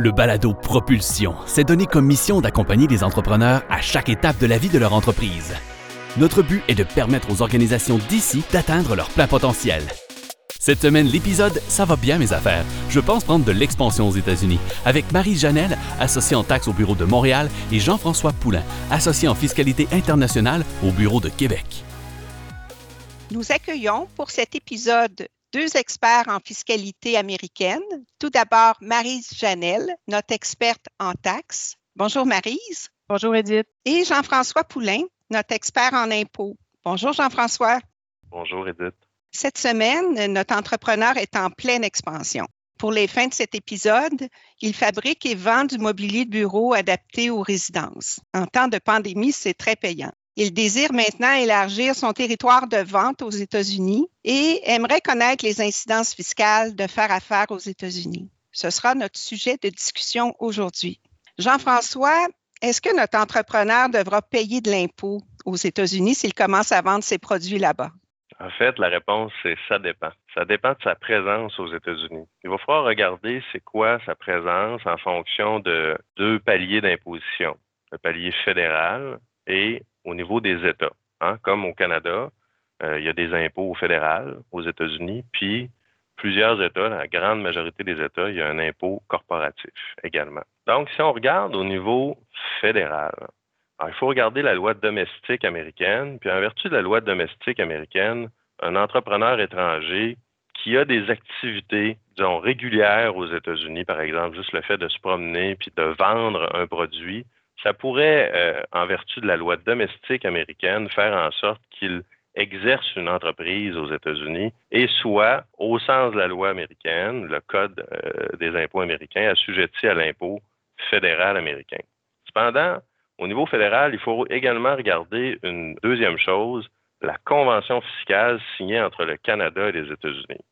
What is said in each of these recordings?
Le balado Propulsion s'est donné comme mission d'accompagner les entrepreneurs à chaque étape de la vie de leur entreprise. Notre but est de permettre aux organisations d'ici d'atteindre leur plein potentiel. Cette semaine, l'épisode Ça va bien mes affaires. Je pense prendre de l'expansion aux États-Unis avec Marie Janelle, associée en taxes au bureau de Montréal, et Jean-François Poulain, associé en fiscalité internationale au bureau de Québec. Nous accueillons pour cet épisode deux experts en fiscalité américaine. Tout d'abord, Marise Janelle, notre experte en taxes. Bonjour Marise. Bonjour Edith. Et Jean-François Poulain, notre expert en impôts. Bonjour Jean-François. Bonjour Edith. Cette semaine, notre entrepreneur est en pleine expansion. Pour les fins de cet épisode, il fabrique et vend du mobilier de bureau adapté aux résidences. En temps de pandémie, c'est très payant. Il désire maintenant élargir son territoire de vente aux États-Unis et aimerait connaître les incidences fiscales de faire affaire aux États-Unis. Ce sera notre sujet de discussion aujourd'hui. Jean-François, est-ce que notre entrepreneur devra payer de l'impôt aux États-Unis s'il commence à vendre ses produits là-bas? En fait, la réponse, c'est ça dépend. Ça dépend de sa présence aux États-Unis. Il va falloir regarder c'est quoi sa présence en fonction de deux paliers d'imposition. Le palier fédéral et au niveau des États. Hein. Comme au Canada, euh, il y a des impôts fédéraux aux États-Unis, puis plusieurs États, la grande majorité des États, il y a un impôt corporatif également. Donc, si on regarde au niveau fédéral, il faut regarder la loi domestique américaine, puis en vertu de la loi domestique américaine, un entrepreneur étranger qui a des activités, disons, régulières aux États-Unis, par exemple, juste le fait de se promener puis de vendre un produit, ça pourrait, euh, en vertu de la loi domestique américaine, faire en sorte qu'il exerce une entreprise aux États-Unis et soit, au sens de la loi américaine, le Code euh, des impôts américains, assujetti à l'impôt fédéral américain. Cependant, au niveau fédéral, il faut également regarder une deuxième chose, la convention fiscale signée entre le Canada et les États-Unis.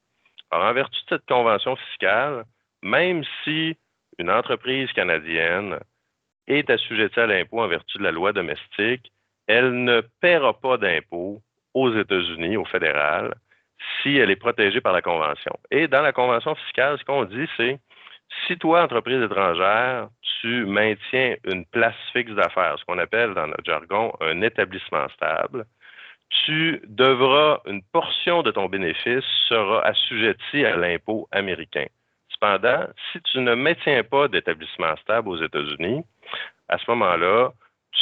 Alors, en vertu de cette convention fiscale, même si une entreprise canadienne est assujettie à l'impôt en vertu de la loi domestique, elle ne paiera pas d'impôt aux États-Unis, au fédéral, si elle est protégée par la Convention. Et dans la Convention fiscale, ce qu'on dit, c'est si toi, entreprise étrangère, tu maintiens une place fixe d'affaires, ce qu'on appelle dans notre jargon un établissement stable, tu devras, une portion de ton bénéfice sera assujettie à l'impôt américain. Cependant, si tu ne maintiens pas d'établissement stable aux États-Unis, à ce moment-là,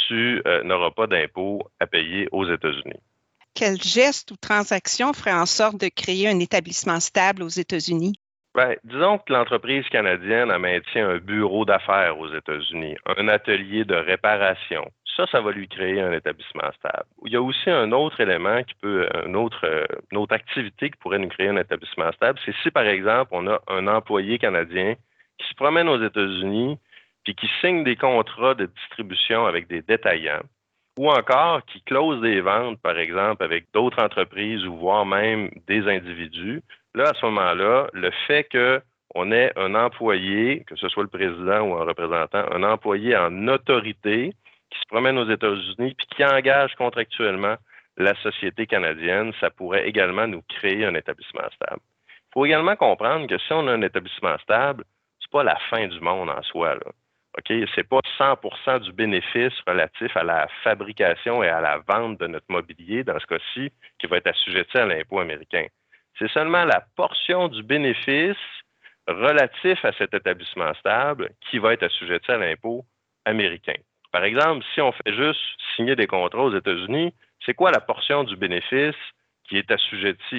tu euh, n'auras pas d'impôt à payer aux États-Unis. Quel geste ou transaction ferait en sorte de créer un établissement stable aux États-Unis? Bien, disons que l'entreprise canadienne a maintient un bureau d'affaires aux États-Unis, un atelier de réparation. Ça, ça va lui créer un établissement stable. Il y a aussi un autre élément qui peut, une autre, euh, une autre activité qui pourrait nous créer un établissement stable, c'est si, par exemple, on a un employé canadien qui se promène aux États-Unis puis qui signe des contrats de distribution avec des détaillants, ou encore qui close des ventes, par exemple, avec d'autres entreprises ou voire même des individus, là, à ce moment-là, le fait qu'on ait un employé, que ce soit le président ou un représentant, un employé en autorité qui se promène aux États-Unis puis qui engage contractuellement la société canadienne, ça pourrait également nous créer un établissement stable. Il faut également comprendre que si on a un établissement stable, c'est pas la fin du monde en soi. Là. OK? Ce n'est pas 100% du bénéfice relatif à la fabrication et à la vente de notre mobilier, dans ce cas-ci, qui va être assujetti à l'impôt américain. C'est seulement la portion du bénéfice relatif à cet établissement stable qui va être assujetti à l'impôt américain. Par exemple, si on fait juste signer des contrats aux États-Unis, c'est quoi la portion du bénéfice qui est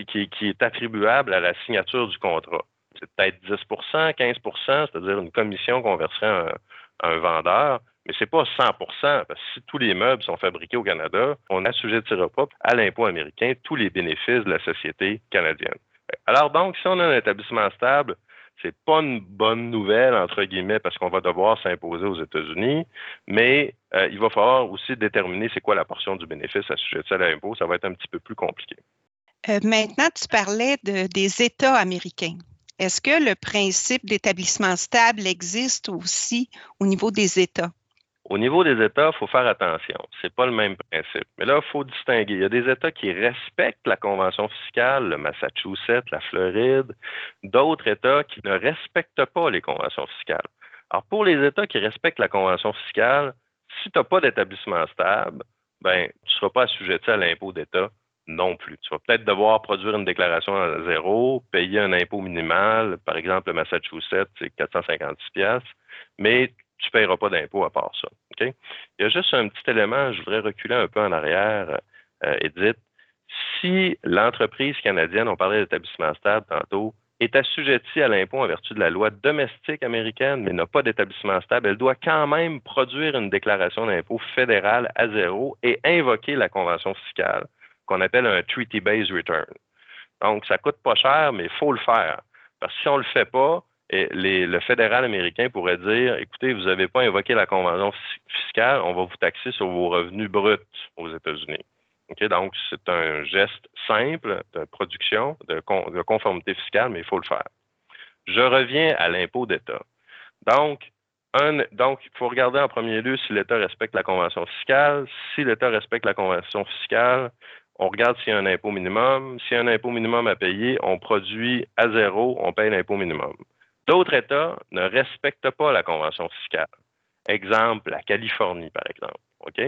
qui, est attribuable à la signature du contrat? C'est peut-être 10% 15% c'est-à-dire une commission qu'on verserait un, vendeur, mais ce n'est pas 100% parce que si tous les meubles sont fabriqués au Canada, on n'assujettira pas à l'impôt américain tous les bénéfices de la société canadienne. Alors donc, si on a un établissement stable, c'est pas une bonne nouvelle, entre guillemets, parce qu'on va devoir s'imposer aux États-Unis, mais euh, il va falloir aussi déterminer c'est quoi la portion du bénéfice assujetti à l'impôt. Ça va être un petit peu plus compliqué. Euh, maintenant, tu parlais de, des États américains. Est-ce que le principe d'établissement stable existe aussi au niveau des États? Au niveau des États, il faut faire attention. Ce n'est pas le même principe. Mais là, il faut distinguer. Il y a des États qui respectent la convention fiscale, le Massachusetts, la Floride, d'autres États qui ne respectent pas les conventions fiscales. Alors, pour les États qui respectent la convention fiscale, si tu n'as pas d'établissement stable, ben, tu ne seras pas assujetti à l'impôt d'État non plus. Tu vas peut-être devoir produire une déclaration à zéro, payer un impôt minimal. Par exemple, le Massachusetts, c'est 456 pièces, mais tu ne paieras pas d'impôt à part ça. Il y a juste un petit élément, je voudrais reculer un peu en arrière, euh, Edith. Si l'entreprise canadienne, on parlait d'établissement stable tantôt, est assujettie à l'impôt en vertu de la loi domestique américaine, mais n'a pas d'établissement stable, elle doit quand même produire une déclaration d'impôt fédérale à zéro et invoquer la convention fiscale qu'on appelle un treaty-based return. Donc, ça coûte pas cher, mais il faut le faire. Parce que si on le fait pas, le fédéral américain pourrait dire, écoutez, vous n'avez pas invoqué la convention fiscale, on va vous taxer sur vos revenus bruts aux États-Unis. donc, c'est un geste simple de production, de, conformité fiscale, mais il faut le faire. Je reviens à l'impôt d'État. Donc, donc, il faut regarder en premier lieu si l'État respecte la convention fiscale. Si l'État respecte la convention fiscale, on regarde s'il y a un impôt minimum. S'il y a un impôt minimum à payer, on produit à zéro, on paye l'impôt minimum. D'autres États ne respectent pas la convention fiscale. Exemple, la Californie, par exemple. OK?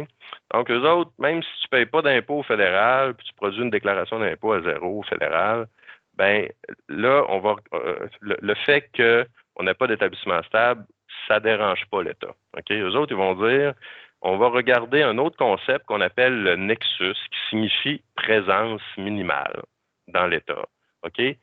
Donc, eux autres, même si tu ne payes pas d'impôt fédéral, puis tu produis une déclaration d'impôt à zéro fédéral, ben là, on va euh, le, fait qu'on n'a pas d'établissement stable, ça ne dérange pas l'État. OK? Eux autres, ils vont dire on va regarder un autre concept qu'on appelle le nexus, qui signifie présence minimale dans l'État. OK? Et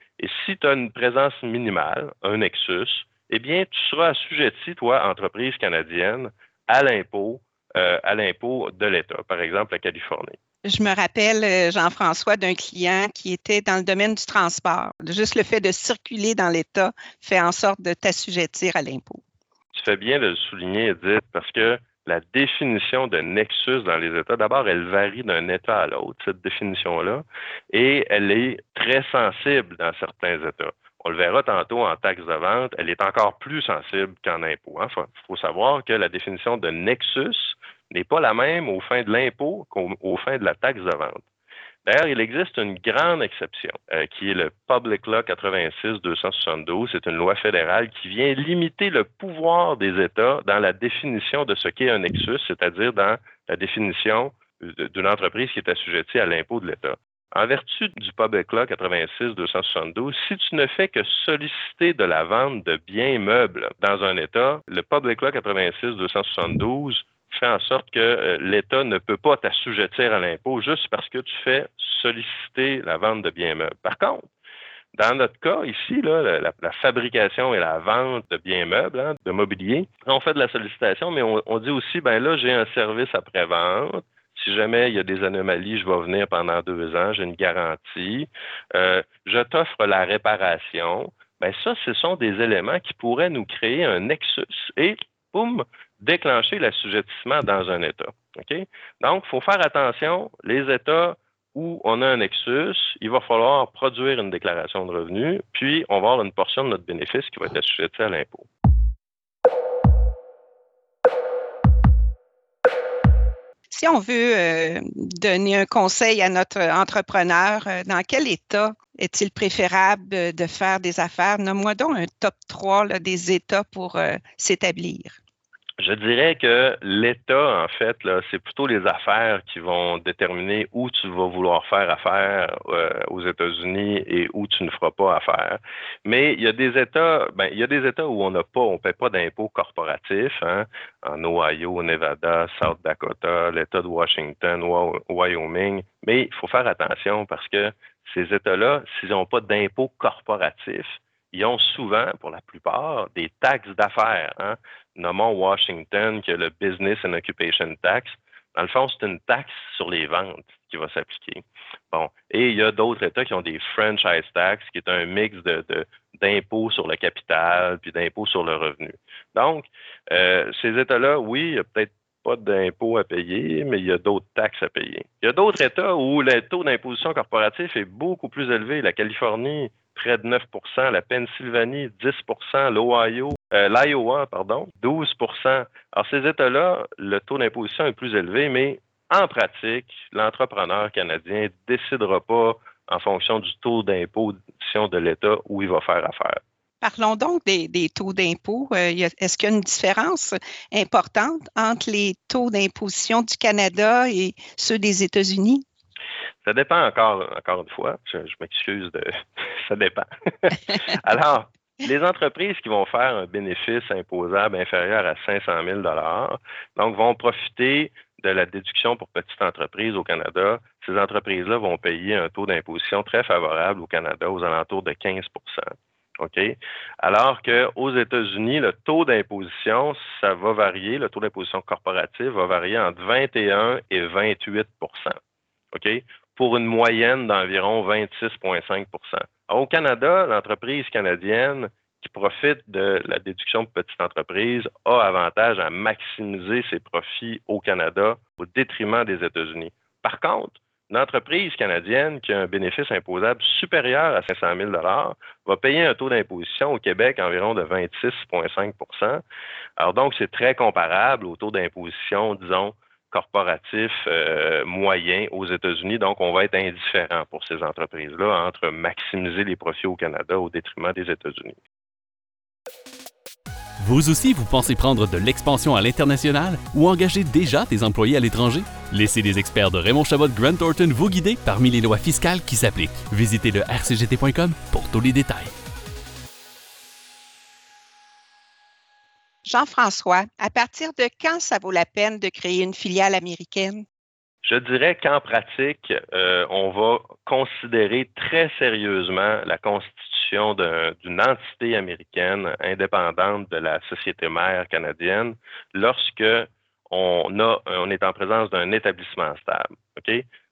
si tu as une présence minimale, un nexus, eh bien, tu seras assujetti, toi, entreprise canadienne, à l'impôt, euh, à l'impôt de l'État, par exemple la Californie. Je me rappelle, euh, Jean-François, d'un client qui était dans le domaine du transport. Juste le fait de circuler dans l'État fait en sorte de t'assujettir à l'impôt. Tu fais bien de le souligner, Edith, parce que la définition de nexus dans les États, d'abord, elle varie d'un État à l'autre, cette définition-là, et elle est très sensible dans certains États. On le verra tantôt en taxe de vente, elle est encore plus sensible qu'en impôt. Il hein. faut, savoir que la définition de nexus n'est pas la même au fin de l'impôt qu'au fin de la taxe de vente. D'ailleurs, il existe une grande exception, euh, qui est le Public Law 86-272. C'est une loi fédérale qui vient limiter le pouvoir des États dans la définition de ce qu'est un nexus, c'est-à-dire dans la définition d'une entreprise qui est assujettie à l'impôt de l'État. En vertu du Public Law 86-272, si tu ne fais que solliciter de la vente de biens meubles dans un État, le Public Law 86-272 fait en sorte que euh, l'État ne peut pas t'assujettir à l'impôt juste parce que tu fais solliciter la vente de biens meubles. Par contre, dans notre cas, ici, la, fabrication et la vente de biens meubles, hein, de mobilier, on fait de la sollicitation, mais on, dit aussi, ben là, j'ai un service après-vente. Si jamais il y a des anomalies, je vais venir pendant deux ans, j'ai une garantie. Euh, je t'offre la réparation. Ben ça, ce sont des éléments qui pourraient nous créer un nexus et, déclencher l'assujettissement dans un État. Donc, il faut faire attention, les États où on a un nexus, il va falloir produire une déclaration de revenus, puis on va avoir une portion de notre bénéfice qui va être assujettie à l'impôt. Si on veut euh, donner un conseil à notre entrepreneur, euh, dans quel état est-il préférable de faire des affaires? Nomme-moi donc un top 3 des états pour euh, s'établir. Je dirais que l'État, en fait, c'est plutôt les affaires qui vont déterminer où tu vas vouloir faire affaire euh, aux États-Unis et où tu ne feras pas affaire. Mais il y a des États, ben, il y a des États où on n'a pas, on paie pas d'impôts corporatifs, hein, en Ohio, Nevada, South Dakota, l'État de Washington, Wyoming. Mais il faut faire attention parce que ces États-là, s'ils n'ont pas d'impôts corporatifs, ils ont souvent, pour la plupart, des taxes d'affaires. Hein? Nommons Washington, qui a le Business and Occupation Tax. Dans le fond, c'est une taxe sur les ventes qui va s'appliquer. Bon. Et il y a d'autres États qui ont des franchise tax, qui est un mix de, d'impôts sur le capital puis d'impôts sur le revenu. Donc, euh, ces États-là, oui, il n'y a peut-être pas d'impôts à payer, mais il y a d'autres taxes à payer. Il y a d'autres États où le taux d'imposition corporatif est beaucoup plus élevé. La Californie, près de 9% la Pennsylvanie, 10% l'Ohio, euh, l'Iowa, pardon, 12% Alors, ces États-là, le taux d'imposition est plus élevé, mais en pratique, l'entrepreneur canadien ne décidera pas en fonction du taux d'imposition de l'État où il va faire affaire. Parlons donc des, taux d'impôt. Euh, est-ce qu'il y a une différence importante entre les taux d'imposition du Canada et ceux des États-Unis? Ça dépend encore, encore une fois. Je, m'excuse de. Ça dépend. Alors, les entreprises qui vont faire un bénéfice imposable inférieur à 500 000 donc vont profiter de la déduction pour petites entreprises au Canada. Ces entreprises-là vont payer un taux d'imposition très favorable au Canada, aux alentours de 15% OK? Alors qu'aux États-Unis, le taux d'imposition, ça va varier, le taux d'imposition corporative va varier entre 21 et 28% OK? Pour une moyenne d'environ 26,5% Au Canada, l'entreprise canadienne qui profite de la déduction de petites entreprises a avantage à maximiser ses profits au Canada au détriment des États-Unis. Par contre, une entreprise canadienne qui a un bénéfice imposable supérieur à 500 000 va payer un taux d'imposition au Québec environ de 26,5% Alors donc, c'est très comparable au taux d'imposition, disons, corporatif euh, moyen aux États-Unis. Donc, on va être indifférent pour ces entreprises-là entre maximiser les profits au Canada au détriment des États-Unis. Vous aussi, vous pensez prendre de l'expansion à l'international ou engager déjà des employés à l'étranger? Laissez les experts de Raymond Chabot Grant Thornton vous guider parmi les lois fiscales qui s'appliquent. Visitez le rcgt.com pour tous les détails. Jean-François, à partir de quand ça vaut la peine de créer une filiale américaine? Je dirais qu'en pratique, euh, on va considérer très sérieusement la constitution d'une entité américaine indépendante de la société mère canadienne lorsque on, a, on est en présence d'un établissement stable.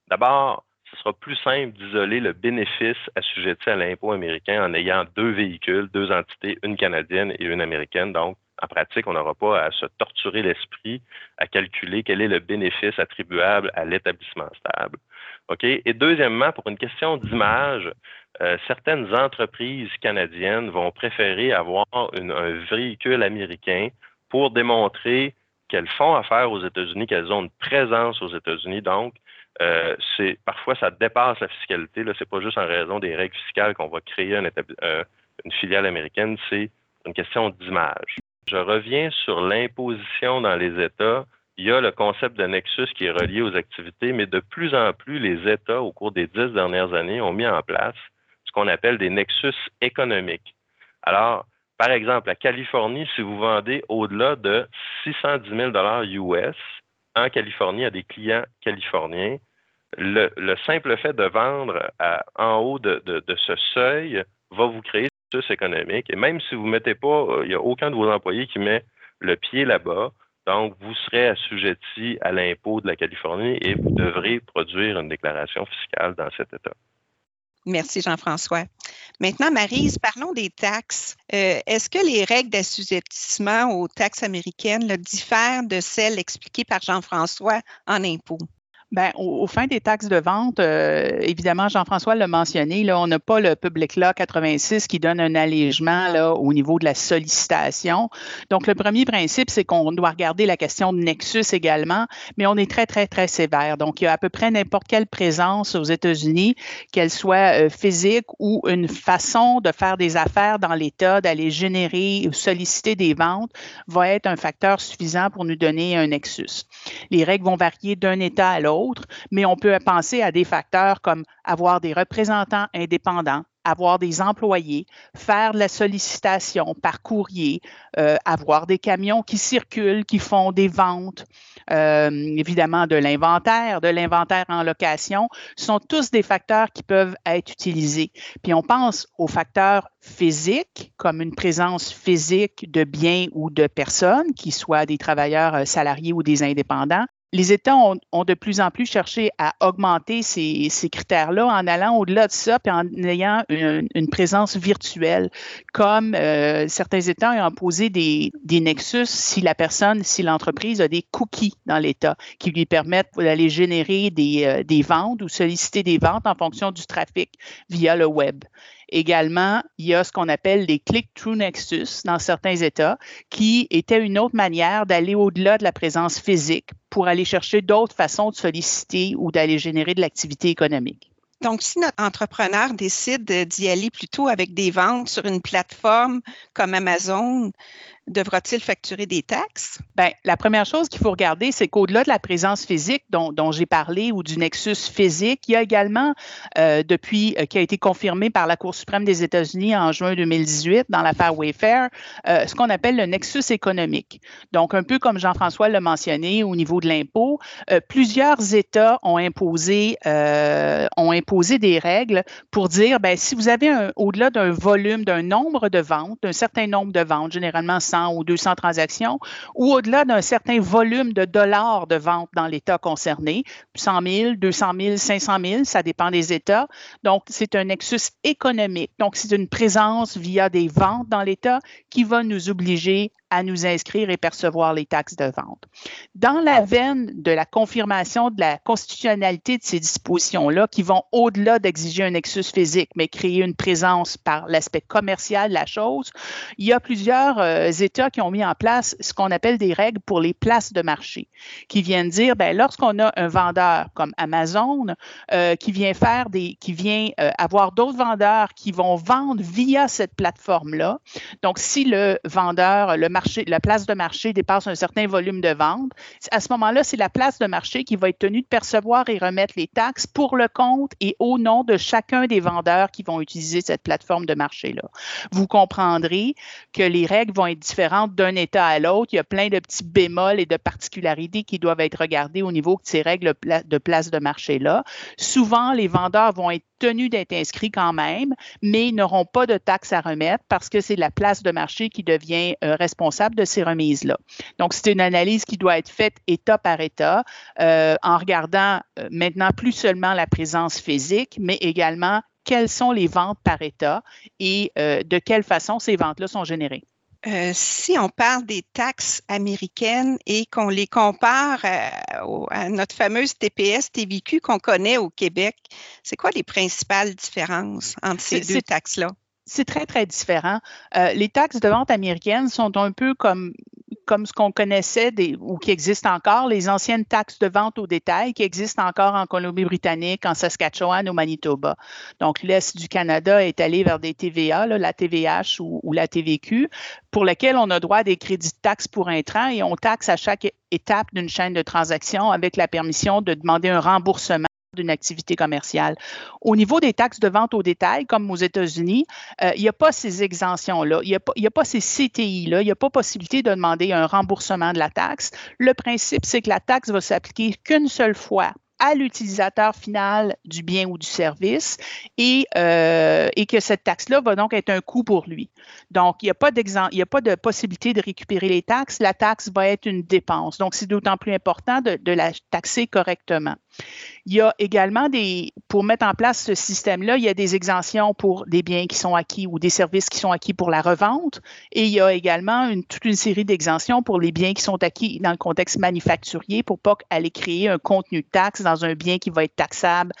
D'abord, ce sera plus simple d'isoler le bénéfice assujetti à l'impôt américain en ayant deux véhicules, deux entités, une canadienne et une américaine. Donc, en pratique, on n'aura pas à se torturer l'esprit à calculer quel est le bénéfice attribuable à l'établissement stable. OK? Et deuxièmement, pour une question d'image, euh, certaines entreprises canadiennes vont préférer avoir un véhicule américain pour démontrer qu'elles font affaire aux États-Unis, qu'elles ont une présence aux États-Unis. Donc, euh, parfois ça dépasse la fiscalité. Ce n'est pas juste en raison des règles fiscales qu'on va créer euh, une filiale américaine, c'est une question d'image. Je reviens sur l'imposition dans les États. Il y a le concept de nexus qui est relié aux activités, mais de plus en plus, les États, au cours des dix dernières années, ont mis en place ce qu'on appelle des nexus économiques. Alors, par exemple, la Californie, si vous vendez au-delà de 610 000 US en Californie à des clients californiens, le, simple fait de vendre en haut de, de ce seuil va vous créer économique. Et même si vous ne mettez pas, euh, il n'y a aucun de vos employés qui met le pied là-bas. Donc, vous serez assujetti à l'impôt de la Californie et vous devrez produire une déclaration fiscale dans cet État. Merci, Jean-François. Maintenant, Marise, parlons des taxes. Euh, est-ce que les règles d'assujettissement aux taxes américaines diffèrent de celles expliquées par Jean-François en impôt? Bien, au, fin des taxes de vente, euh, évidemment, Jean-François l'a mentionné, on n'a pas le Public Law 86 qui donne un allègement au niveau de la sollicitation. Donc, le premier principe, c'est qu'on doit regarder la question de nexus également, mais on est très, très, très sévère. Donc, il y a à peu près n'importe quelle présence aux États-Unis, qu'elle soit euh, physique ou une façon de faire des affaires dans l'État, d'aller générer ou solliciter des ventes, va être un facteur suffisant pour nous donner un nexus. Les règles vont varier d'un État à l'autre mais on peut penser à des facteurs comme avoir des représentants indépendants, avoir des employés, faire de la sollicitation par courrier, euh, avoir des camions qui circulent, qui font des ventes, euh, évidemment de l'inventaire, de l'inventaire en location, sont tous des facteurs qui peuvent être utilisés. Puis on pense aux facteurs physiques, comme une présence physique de biens ou de personnes, qui soient des travailleurs euh, salariés ou des indépendants, les États ont, de plus en plus cherché à augmenter ces, critères-là en allant au-delà de ça, puis en ayant une, présence virtuelle, comme euh, certains États ont imposé des, nexus si la personne, si l'entreprise a des cookies dans l'État qui lui permettent d'aller générer des, euh, des ventes ou solliciter des ventes en fonction du trafic via le web. Également, il y a ce qu'on appelle les click-through nexus dans certains États, qui était une autre manière d'aller au-delà de la présence physique pour aller chercher d'autres façons de solliciter ou d'aller générer de l'activité économique. Donc, si notre entrepreneur décide d'y aller plutôt avec des ventes sur une plateforme comme Amazon, devra-t-il facturer des taxes? Bien, la première chose qu'il faut regarder, c'est qu'au-delà de la présence physique dont, j'ai parlé ou du nexus physique, il y a également, euh, depuis euh, qui a été confirmé par la Cour suprême des États-Unis en juin 2018 dans l'affaire Wayfair, euh, ce qu'on appelle le nexus économique. Donc, un peu comme Jean-François l'a mentionné au niveau de l'impôt, plusieurs États ont imposé, ont imposé des règles pour dire, bien, si vous avez au-delà d'un volume, d'un nombre de ventes, d'un certain nombre de ventes, généralement ou 200 transactions, ou au-delà d'un certain volume de dollars de vente dans l'État concerné, 100 000, 200 000, 500 000, ça dépend des États. Donc, c'est un nexus économique. Donc, c'est une présence via des ventes dans l'État qui va nous obliger à nous inscrire et percevoir les taxes de vente. Dans la veine de la confirmation de la constitutionnalité de ces dispositions-là, qui vont au-delà d'exiger un nexus physique, mais créer une présence par l'aspect commercial de la chose, il y a plusieurs euh, États qui ont mis en place ce qu'on appelle des règles pour les places de marché, qui viennent dire, ben, lorsqu'on a un vendeur comme Amazon euh, qui vient faire des, qui vient euh, avoir d'autres vendeurs qui vont vendre via cette plateforme-là. Donc, si le vendeur, le marché, la place de marché dépasse un certain volume de vente, à ce moment-là, c'est la place de marché qui va être tenue de percevoir et remettre les taxes pour le compte et au nom de chacun des vendeurs qui vont utiliser cette plateforme de marché-là. Vous comprendrez que les règles vont être différentes d'un État à l'autre. Il y a plein de petits bémols et de particularités qui doivent être regardées au niveau de ces règles de place de marché-là. Souvent, les vendeurs vont être tenus d'être inscrits quand même, mais n'auront pas de taxes à remettre parce que c'est la place de marché qui devient euh, responsable de ces remises-là. Donc, c'est une analyse qui doit être faite État par État euh, en regardant euh, maintenant plus seulement la présence physique, mais également quelles sont les ventes par État et de quelle façon ces ventes-là sont générées. Euh, si on parle des taxes américaines et qu'on les compare euh, à, notre fameuse TPS TVQ qu'on connaît au Québec, c'est quoi les principales différences entre ces deux taxes-là? C'est très, très différent. Euh, les taxes de vente américaines sont un peu comme ce qu'on connaissait ou qui existe encore, les anciennes taxes de vente au détail qui existent encore en Colombie-Britannique, en Saskatchewan, au Manitoba. Donc, l'Est du Canada est allé vers des TVA, la TVH ou, la TVQ, pour lesquelles on a droit à des crédits de taxes pour intrants et on taxe à chaque étape d'une chaîne de transaction avec la permission de demander un remboursement d'une activité commerciale. Au niveau des taxes de vente au détail, comme aux États-Unis, euh, il n'y a pas ces exemptions-là, il n'y a, pas ces CTI-là, il n'y a pas possibilité de demander un remboursement de la taxe. Le principe, c'est que la taxe va s'appliquer qu'une seule fois à l'utilisateur final du bien ou du service et, euh, que cette taxe-là va donc être un coût pour lui. Donc, il n'y a, pas a pas de possibilité de récupérer les taxes. La taxe va être une dépense. Donc, c'est d'autant plus important de, la taxer correctement. Il y a également des, pour mettre en place ce système-là, il y a des exemptions pour des biens qui sont acquis ou des services qui sont acquis pour la revente. Et il y a également toute une série d'exemptions pour les biens qui sont acquis dans le contexte manufacturier pour pas aller créer un contenu de taxe dans un bien qui va être taxable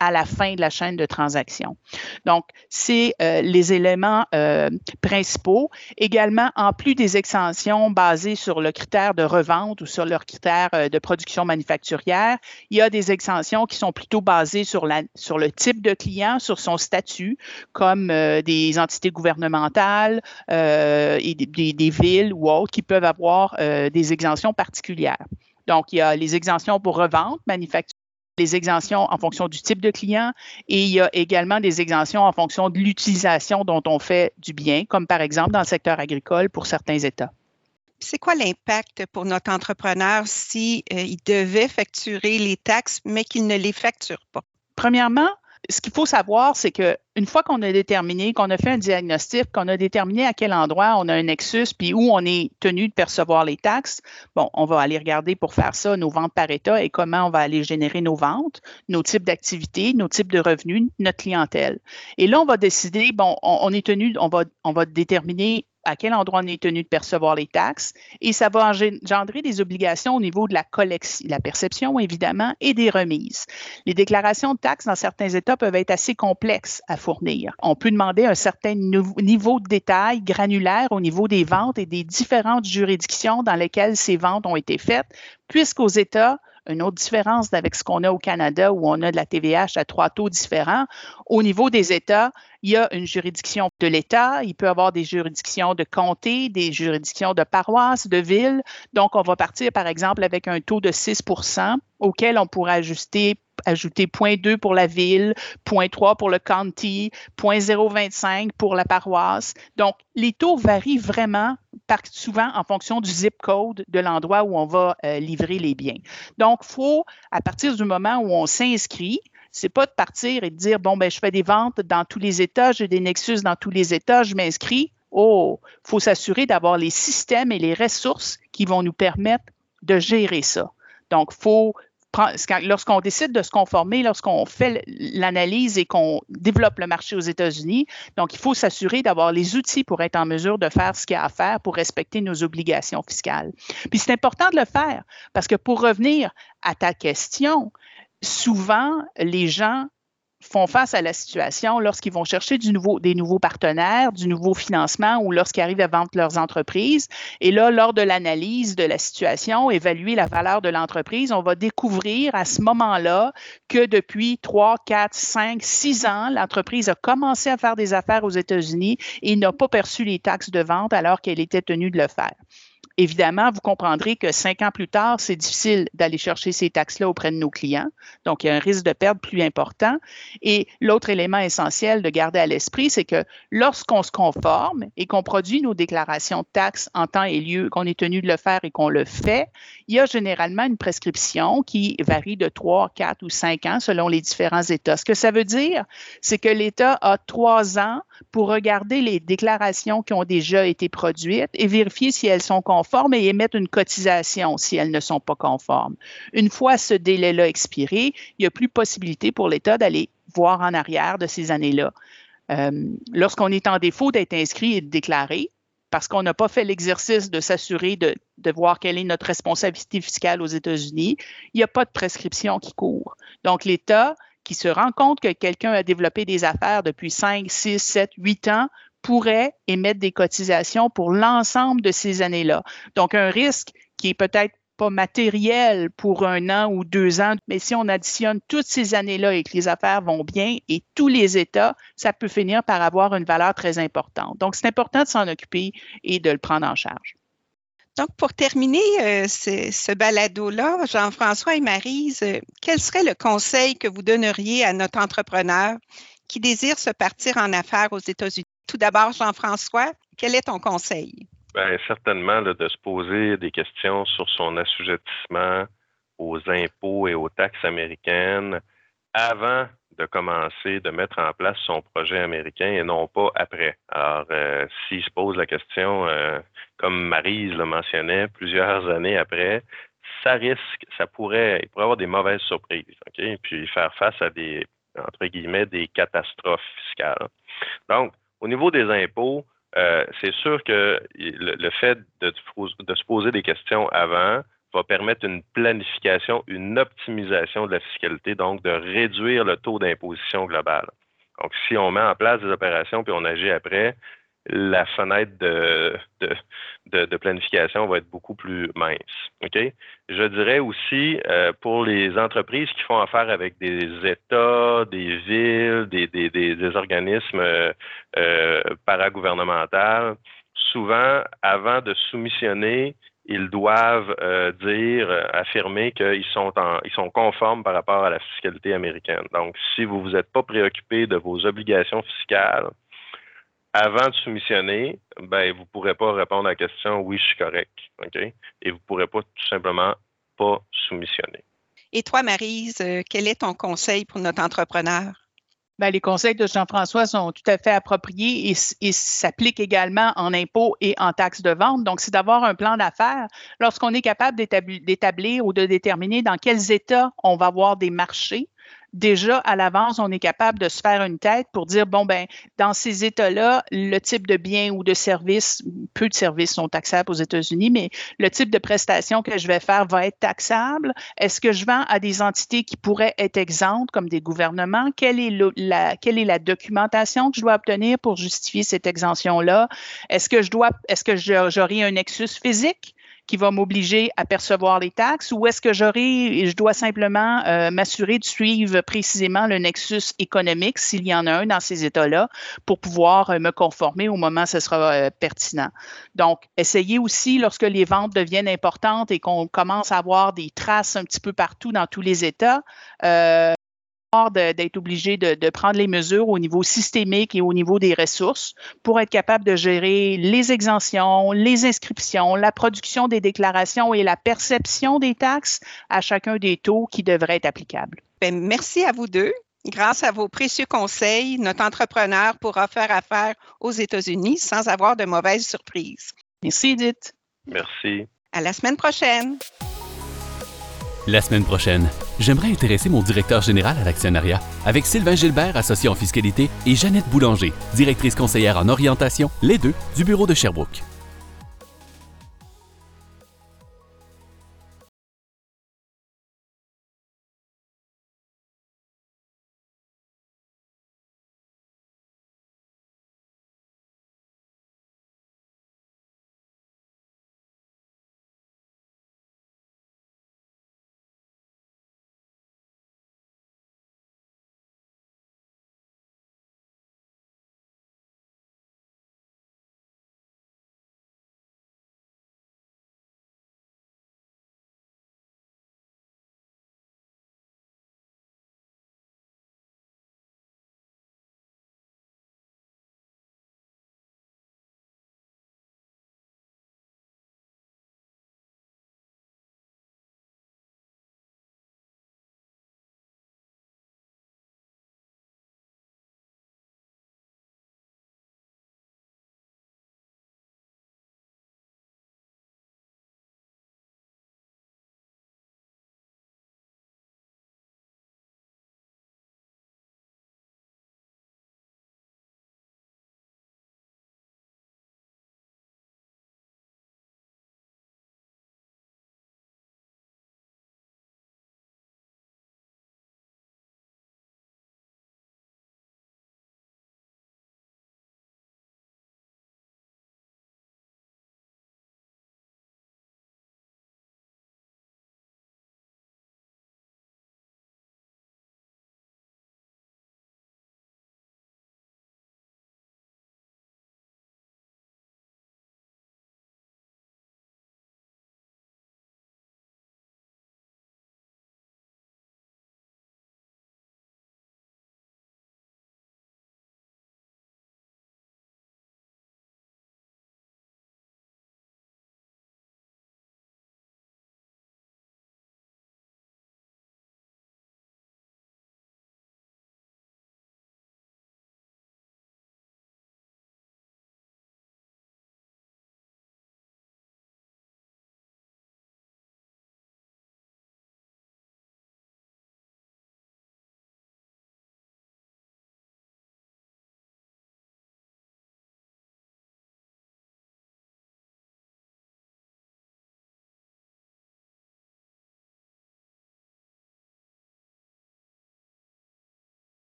à la fin de la chaîne de transaction. Donc, c'est euh, les éléments euh, principaux. Également, en plus des extensions basées sur le critère de revente ou sur leur critère euh, de production manufacturière, il y a des extensions qui sont plutôt basées sur, le type de client, sur son statut, comme des entités gouvernementales et des, des, villes ou autres qui peuvent avoir des exemptions particulières. Donc, il y a les exemptions pour revente, manufacture des exemptions en fonction du type de client et il y a également des exemptions en fonction de l'utilisation dont on fait du bien, comme par exemple dans le secteur agricole pour certains États. C'est quoi l'impact pour notre entrepreneur si euh, devait facturer les taxes mais qu'il ne les facture pas? Premièrement, ce qu'il faut savoir, c'est qu'une fois qu'on a déterminé, qu'on a fait un diagnostic, qu'on a déterminé à quel endroit on a un nexus, puis où on est tenu de percevoir les taxes, bon, on va aller regarder pour faire ça nos ventes par État et comment on va aller générer nos ventes, nos types d'activités, nos types de revenus, notre clientèle. Et là, on va décider, bon, on, est tenu, on va, on va déterminer à quel endroit on est tenu de percevoir les taxes et ça va engendrer des obligations au niveau de la la perception évidemment et des remises. Les déclarations de taxes dans certains États peuvent être assez complexes à fournir. On peut demander un certain niveau de détail granulaire au niveau des ventes et des différentes juridictions dans lesquelles ces ventes ont été faites, puisqu'aux États, Une autre différence avec ce qu'on a au Canada où on a de la TVH à trois taux différents. Au niveau des États, il y a une juridiction de l'État, il peut y avoir des juridictions de comté, des juridictions de paroisse, de ville. Donc, on va partir, par exemple, avec un taux de 6% auquel on pourrait ajuster ajouter 0.2 pour la ville, 0.3 pour le county, 0.025 pour la paroisse. Donc, les taux varient vraiment souvent en fonction du zip code de l'endroit où on va euh, livrer les biens. Donc, il faut, à partir du moment où on s'inscrit, c'est pas de partir et de dire bon ben je fais des ventes dans tous les États, j'ai des nexus dans tous les États, je m'inscris. Oh, faut s'assurer d'avoir les systèmes et les ressources qui vont nous permettre de gérer ça. Donc, faut lorsqu'on décide de se conformer, lorsqu'on fait l'analyse et qu'on développe le marché aux États-Unis, donc il faut s'assurer d'avoir les outils pour être en mesure de faire ce qu'il y a à faire pour respecter nos obligations fiscales. Puis c'est important de le faire parce que pour revenir à ta question, souvent les gens font face à la situation lorsqu'ils vont chercher des nouveaux partenaires, du nouveau financement ou lorsqu'ils arrivent à vendre leurs entreprises. Et là, lors de l'analyse de la situation, évaluer la valeur de l'entreprise, on va découvrir à ce moment-là que depuis 3, 4, 5, 6 ans, l'entreprise a commencé à faire des affaires aux États-Unis et n'a pas perçu les taxes de vente alors qu'elle était tenue de le faire. Évidemment, vous comprendrez que cinq ans plus tard, c'est difficile d'aller chercher ces taxes-là auprès de nos clients. Donc, il y a un risque de perte plus important. Et l'autre élément essentiel de garder à l'esprit, c'est que lorsqu'on se conforme et qu'on produit nos déclarations de taxes en temps et lieu, qu'on est tenu de le faire et qu'on le fait, il y a généralement une prescription qui varie de trois, quatre ou cinq ans selon les différents États. Ce que ça veut dire, c'est que l'État a trois ans pour regarder les déclarations qui ont déjà été produites et vérifier si elles sont conformes et émettre une cotisation si elles ne sont pas conformes. Une fois ce délai-là expiré, il n'y a plus possibilité pour l'État d'aller voir en arrière de ces années-là. Euh, lorsqu'on est en défaut d'être inscrit et de déclarer, parce qu'on n'a pas fait l'exercice de s'assurer de, voir quelle est notre responsabilité fiscale aux États-Unis, il n'y a pas de prescription qui court. Donc, l'État qui se rend compte que quelqu'un a développé des affaires depuis 5, 6, 7, 8 ans pourrait émettre des cotisations pour l'ensemble de ces années-là. Donc, un risque qui est peut-être pas matériel pour un an ou deux ans, mais si on additionne toutes ces années-là et que les affaires vont bien et tous les États, ça peut finir par avoir une valeur très importante. Donc, c'est important de s'en occuper et de le prendre en charge. Donc, pour terminer euh, ce, balado-là, Jean-François et Marise, euh, quel serait le conseil que vous donneriez à notre entrepreneur qui désire se partir en affaires aux États-Unis? Tout d'abord, Jean-François, quel est ton conseil? Bien, certainement de se poser des questions sur son assujettissement aux impôts et aux taxes américaines avant de commencer de mettre en place son projet américain et non pas après. Alors, euh, s'il se pose la question, euh, comme Marise le mentionnait, plusieurs années après, ça risque, ça pourrait, il pourrait avoir des mauvaises surprises, OK? Puis faire face à des, entre guillemets, des catastrophes fiscales. Donc, au niveau des impôts, euh, c'est sûr que le, fait de, se poser des questions avant va permettre une planification, une optimisation de la fiscalité, donc de réduire le taux d'imposition global. Donc, si on met en place des opérations puis on agit après, la fenêtre de, planification va être beaucoup plus mince. OK? Je dirais aussi euh, pour les entreprises qui font affaire avec des États, des villes, des, organismes euh, euh, paragouvernementaux, souvent, avant de soumissionner, ils doivent dire, affirmer qu'ils sont en, sont conformes par rapport à la fiscalité américaine. Donc, si vous vous êtes pas préoccupé de vos obligations fiscales, avant de soumissionner, ben, vous ne pourrez pas répondre à la question oui, je suis correct. OK? Et vous ne pourrez pas tout simplement pas soumissionner. Et toi, Marise, euh, quel est ton conseil pour notre entrepreneur? Bien, les conseils de Jean-François sont tout à fait appropriés et, s'appliquent également en impôts et en taxes de vente. Donc, c'est d'avoir un plan d'affaires. Lorsqu'on est capable d'établir ou de déterminer dans quels États on va avoir des marchés, déjà à l'avance, on est capable de se faire une tête pour dire, bon, ben, dans ces États-là, le type de bien ou de service, peu de services sont taxables aux États-Unis, mais le type de prestation que je vais faire va être taxable. Est-ce que je vends à des entités qui pourraient être exemptes, comme des gouvernements? Quelle est, la, documentation que je dois obtenir pour justifier cette exemption-là? Est-ce que je dois, est-ce que j'aurai un nexus physique? Qui va m'obliger à percevoir les taxes ou est-ce que j'aurai, je dois simplement euh, m'assurer de suivre précisément le nexus économique, s'il y en a un dans ces États-là, pour pouvoir euh, me conformer au moment où ce sera euh, pertinent. Donc, essayez aussi, lorsque les ventes deviennent importantes et qu'on commence à avoir des traces un petit peu partout dans tous les États, d'être obligé de, prendre les mesures au niveau systémique et au niveau des ressources pour être capable de gérer les exemptions, les inscriptions, la production des déclarations et la perception des taxes à chacun des taux qui devraient être applicables. Ben, merci à vous deux. Grâce à vos précieux conseils, notre entrepreneur pourra faire affaire aux États-Unis sans avoir de mauvaises surprises. Merci, Edith. Merci. À la semaine prochaine. La semaine prochaine, j'aimerais intéresser mon directeur général à l'actionnariat avec Sylvain Gilbert, associé en fiscalité, et Jeannette Boulanger, directrice conseillère en orientation, les deux du bureau de Sherbrooke.